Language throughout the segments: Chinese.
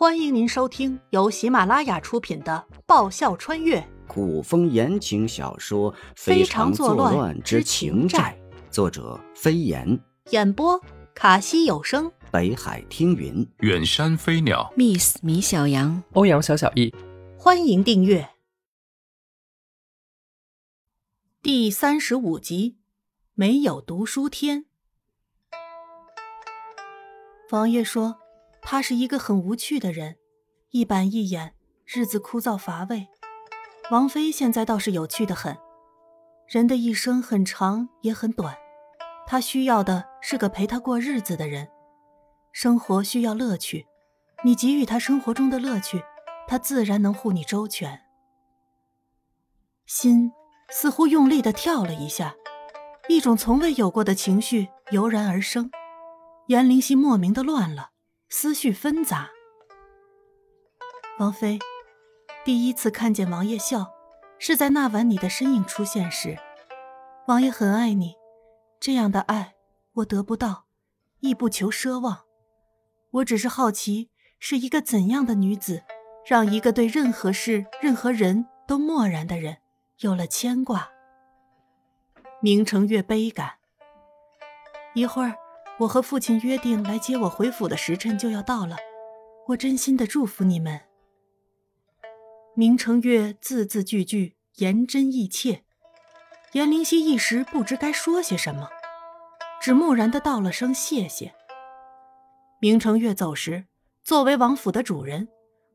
欢迎您收听由喜马拉雅出品的《爆笑穿越。古风言情小说《非常作乱之情债》，作者飞檐，演播卡西有声，北海听云，远山飞鸟，Miss 米小羊，欧阳小小易。欢迎订阅。第三十五集。没有读书天，王爷说。他是一个很无趣的人，一板一眼，日子枯燥乏味。王妃现在倒是有趣的很。人的一生很长也很短，他需要的是个陪他过日子的人。生活需要乐趣，你给予他生活中的乐趣，他自然能护你周全。心似乎用力的跳了一下，一种从未有过的情绪油然而生。颜灵犀莫名的乱了。思绪纷杂。王妃，第一次看见王爷笑，是在那晚你的身影出现时。王爷很爱你，这样的爱我得不到，亦不求奢望。我只是好奇，是一个怎样的女子，让一个对任何事、任何人都漠然的人有了牵挂。明成月悲感。一会儿。我和父亲约定来接我回府的时辰就要到了，我真心的祝福你们。明成月字字句句言真意切，颜灵犀一时不知该说些什么，只木然的道了声谢谢。明成月走时，作为王府的主人，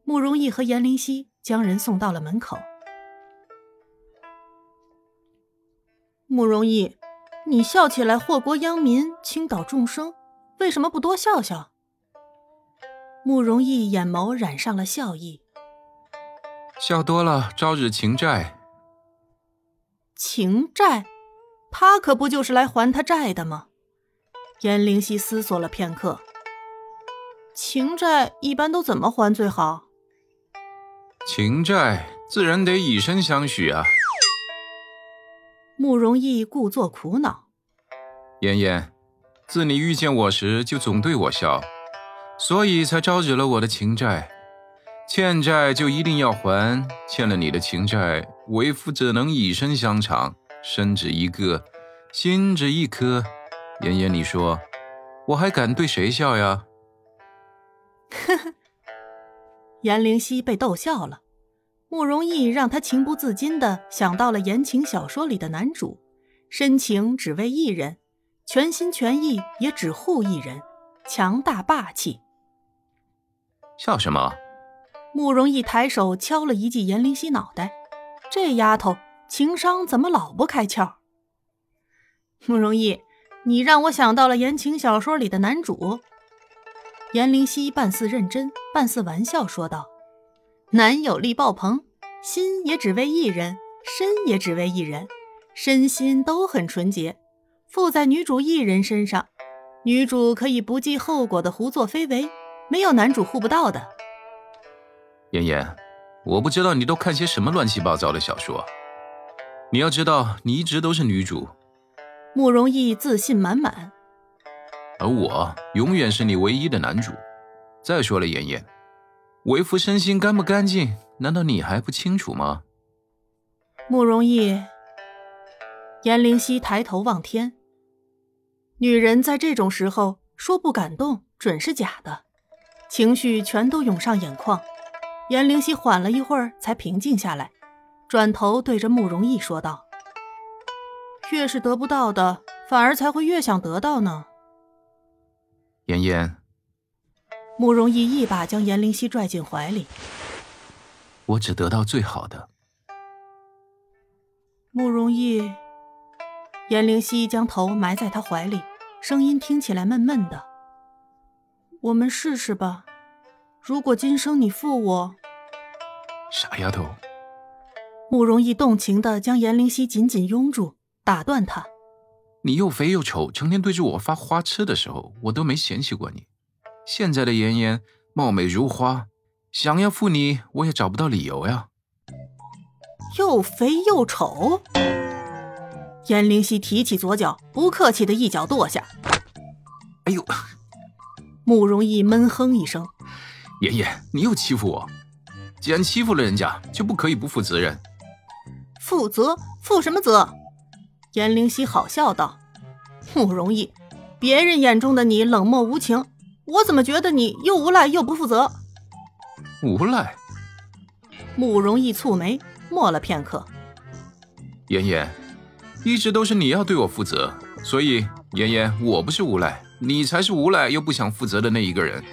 慕容逸和颜灵犀将人送到了门口。慕容逸。你笑起来祸国殃民，倾倒众生，为什么不多笑笑？慕容逸眼眸染上了笑意，笑多了招惹情债。情债，他可不就是来还他债的吗？颜灵犀思索了片刻，情债一般都怎么还最好？情债自然得以身相许啊。慕容逸故作苦恼，妍妍，自你遇见我时就总对我笑，所以才招惹了我的情债。欠债就一定要还，欠了你的情债，为夫只能以身相偿？身只一个，心只一颗。妍妍，你说，我还敢对谁笑呀？呵呵，颜灵犀被逗笑了。慕容逸让他情不自禁地想到了言情小说里的男主，深情只为一人，全心全意也只护一人，强大霸气。笑什么？慕容逸抬手敲了一记颜灵犀脑袋，这丫头情商怎么老不开窍？慕容逸，你让我想到了言情小说里的男主。颜灵犀半似认真，半似玩笑说道。男友力爆棚，心也只为一人，身也只为一人，身心都很纯洁，附在女主一人身上，女主可以不计后果的胡作非为，没有男主护不到的。妍妍，我不知道你都看些什么乱七八糟的小说，你要知道，你一直都是女主。慕容逸自信满满，而我永远是你唯一的男主。再说了，妍妍。为夫身心干不干净？难道你还不清楚吗？慕容逸，颜灵犀抬头望天。女人在这种时候说不感动，准是假的，情绪全都涌上眼眶。颜灵犀缓了一会儿，才平静下来，转头对着慕容逸说道：“越是得不到的，反而才会越想得到呢。”妍妍。慕容易一把将颜灵犀拽进怀里。我只得到最好的。慕容逸，颜灵犀将头埋在他怀里，声音听起来闷闷的。我们试试吧，如果今生你负我，傻丫头。慕容逸动情的将颜灵犀紧紧拥住，打断他：“你又肥又丑，成天对着我发花痴的时候，我都没嫌弃过你。”现在的妍妍貌美如花，想要负你，我也找不到理由呀。又肥又丑，颜灵犀提起左脚，不客气的一脚跺下。哎呦！慕容逸闷哼一声，爷爷，你又欺负我！既然欺负了人家，就不可以不负责任。负责？负什么责？颜灵犀好笑道：“慕容易，别人眼中的你冷漠无情，我怎么觉得你又无赖又不负责？”无赖？慕容易蹙眉，默了片刻。妍妍，一直都是你要对我负责，所以妍妍，我不是无赖，你才是无赖又不想负责的那一个人。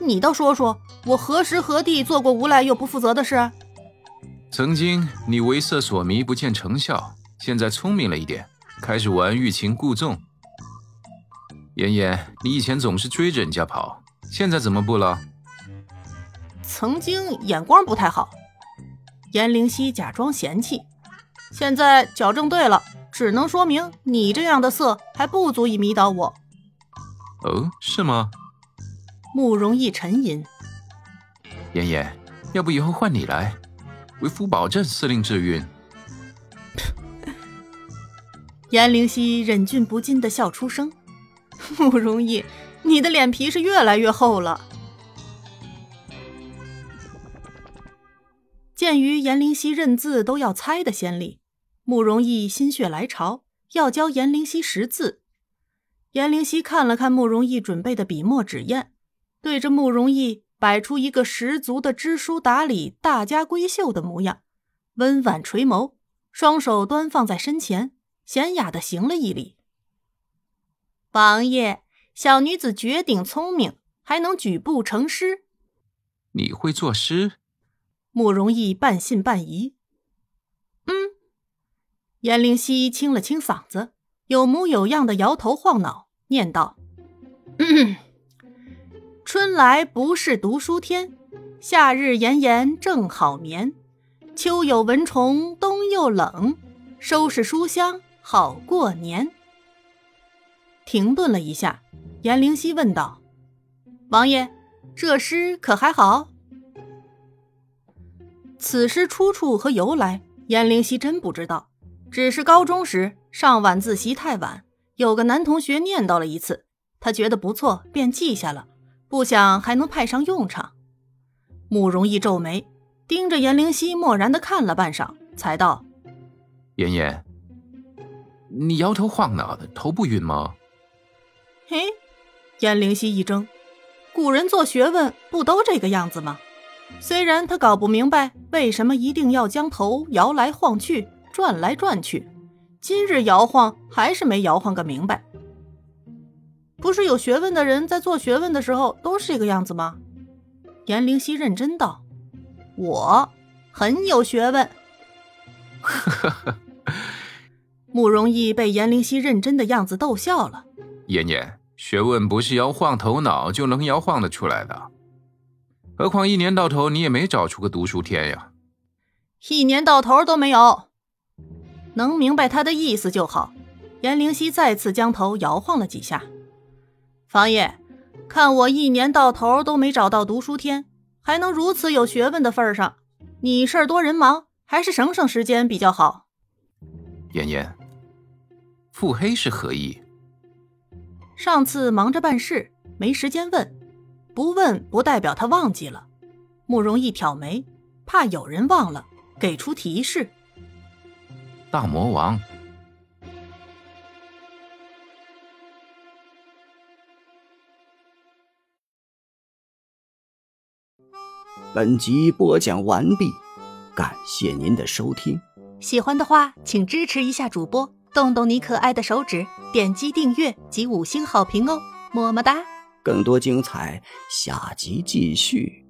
你倒说说，我何时何地做过无赖又不负责的事？曾经你为色所迷，不见成效，现在聪明了一点，开始玩欲擒故纵。妍妍，你以前总是追着人家跑，现在怎么不了？曾经眼光不太好。颜灵犀假装嫌弃，现在矫正对了，只能说明你这样的色还不足以迷倒我。哦，是吗？慕容易沉吟，妍妍，要不以后换你来，为夫保证司令之运。颜灵犀忍俊不禁的笑出声。慕容易，你的脸皮是越来越厚了。鉴于颜灵犀认字都要猜的先例，慕容易心血来潮要教颜灵犀识字。颜灵犀看了看慕容易准备的笔墨纸砚。对着慕容易摆出一个十足的知书达理、大家闺秀的模样，温婉垂眸，双手端放在身前，娴雅的行了一礼。王爷，小女子绝顶聪明，还能举步成诗。你会作诗？慕容易半信半疑。嗯。颜灵犀清了清嗓子，有模有样的摇头晃脑，念道：“嗯。”春来不是读书天，夏日炎炎正好眠。秋有蚊虫，冬又冷，收拾书香好过年。停顿了一下，颜灵犀问道：“王爷，这诗可还好？”此诗出处和由来，颜灵犀真不知道。只是高中时上晚自习太晚，有个男同学念叨了一次，他觉得不错，便记下了。不想还能派上用场。慕容易皱眉，盯着颜灵犀，漠然的看了半晌，才道：“妍妍，你摇头晃脑的，头不晕吗？”嘿，颜灵犀一怔，古人做学问不都这个样子吗？虽然他搞不明白为什么一定要将头摇来晃去、转来转去，今日摇晃还是没摇晃个明白。不是有学问的人在做学问的时候都是这个样子吗？颜灵犀认真道：“我很有学问。”慕容易被颜灵犀认真的样子逗笑了。妍妍，学问不是摇晃头脑就能摇晃得出来的，何况一年到头你也没找出个读书天呀。一年到头都没有，能明白他的意思就好。颜灵犀再次将头摇晃了几下。房爷，看我一年到头都没找到读书天，还能如此有学问的份上，你事儿多人忙，还是省省时间比较好。妍妍，腹黑是何意？上次忙着办事，没时间问，不问不代表他忘记了。慕容易挑眉，怕有人忘了，给出提示。大魔王。本集播讲完毕，感谢您的收听。喜欢的话，请支持一下主播，动动你可爱的手指，点击订阅及五星好评哦，么么哒！更多精彩，下集继续。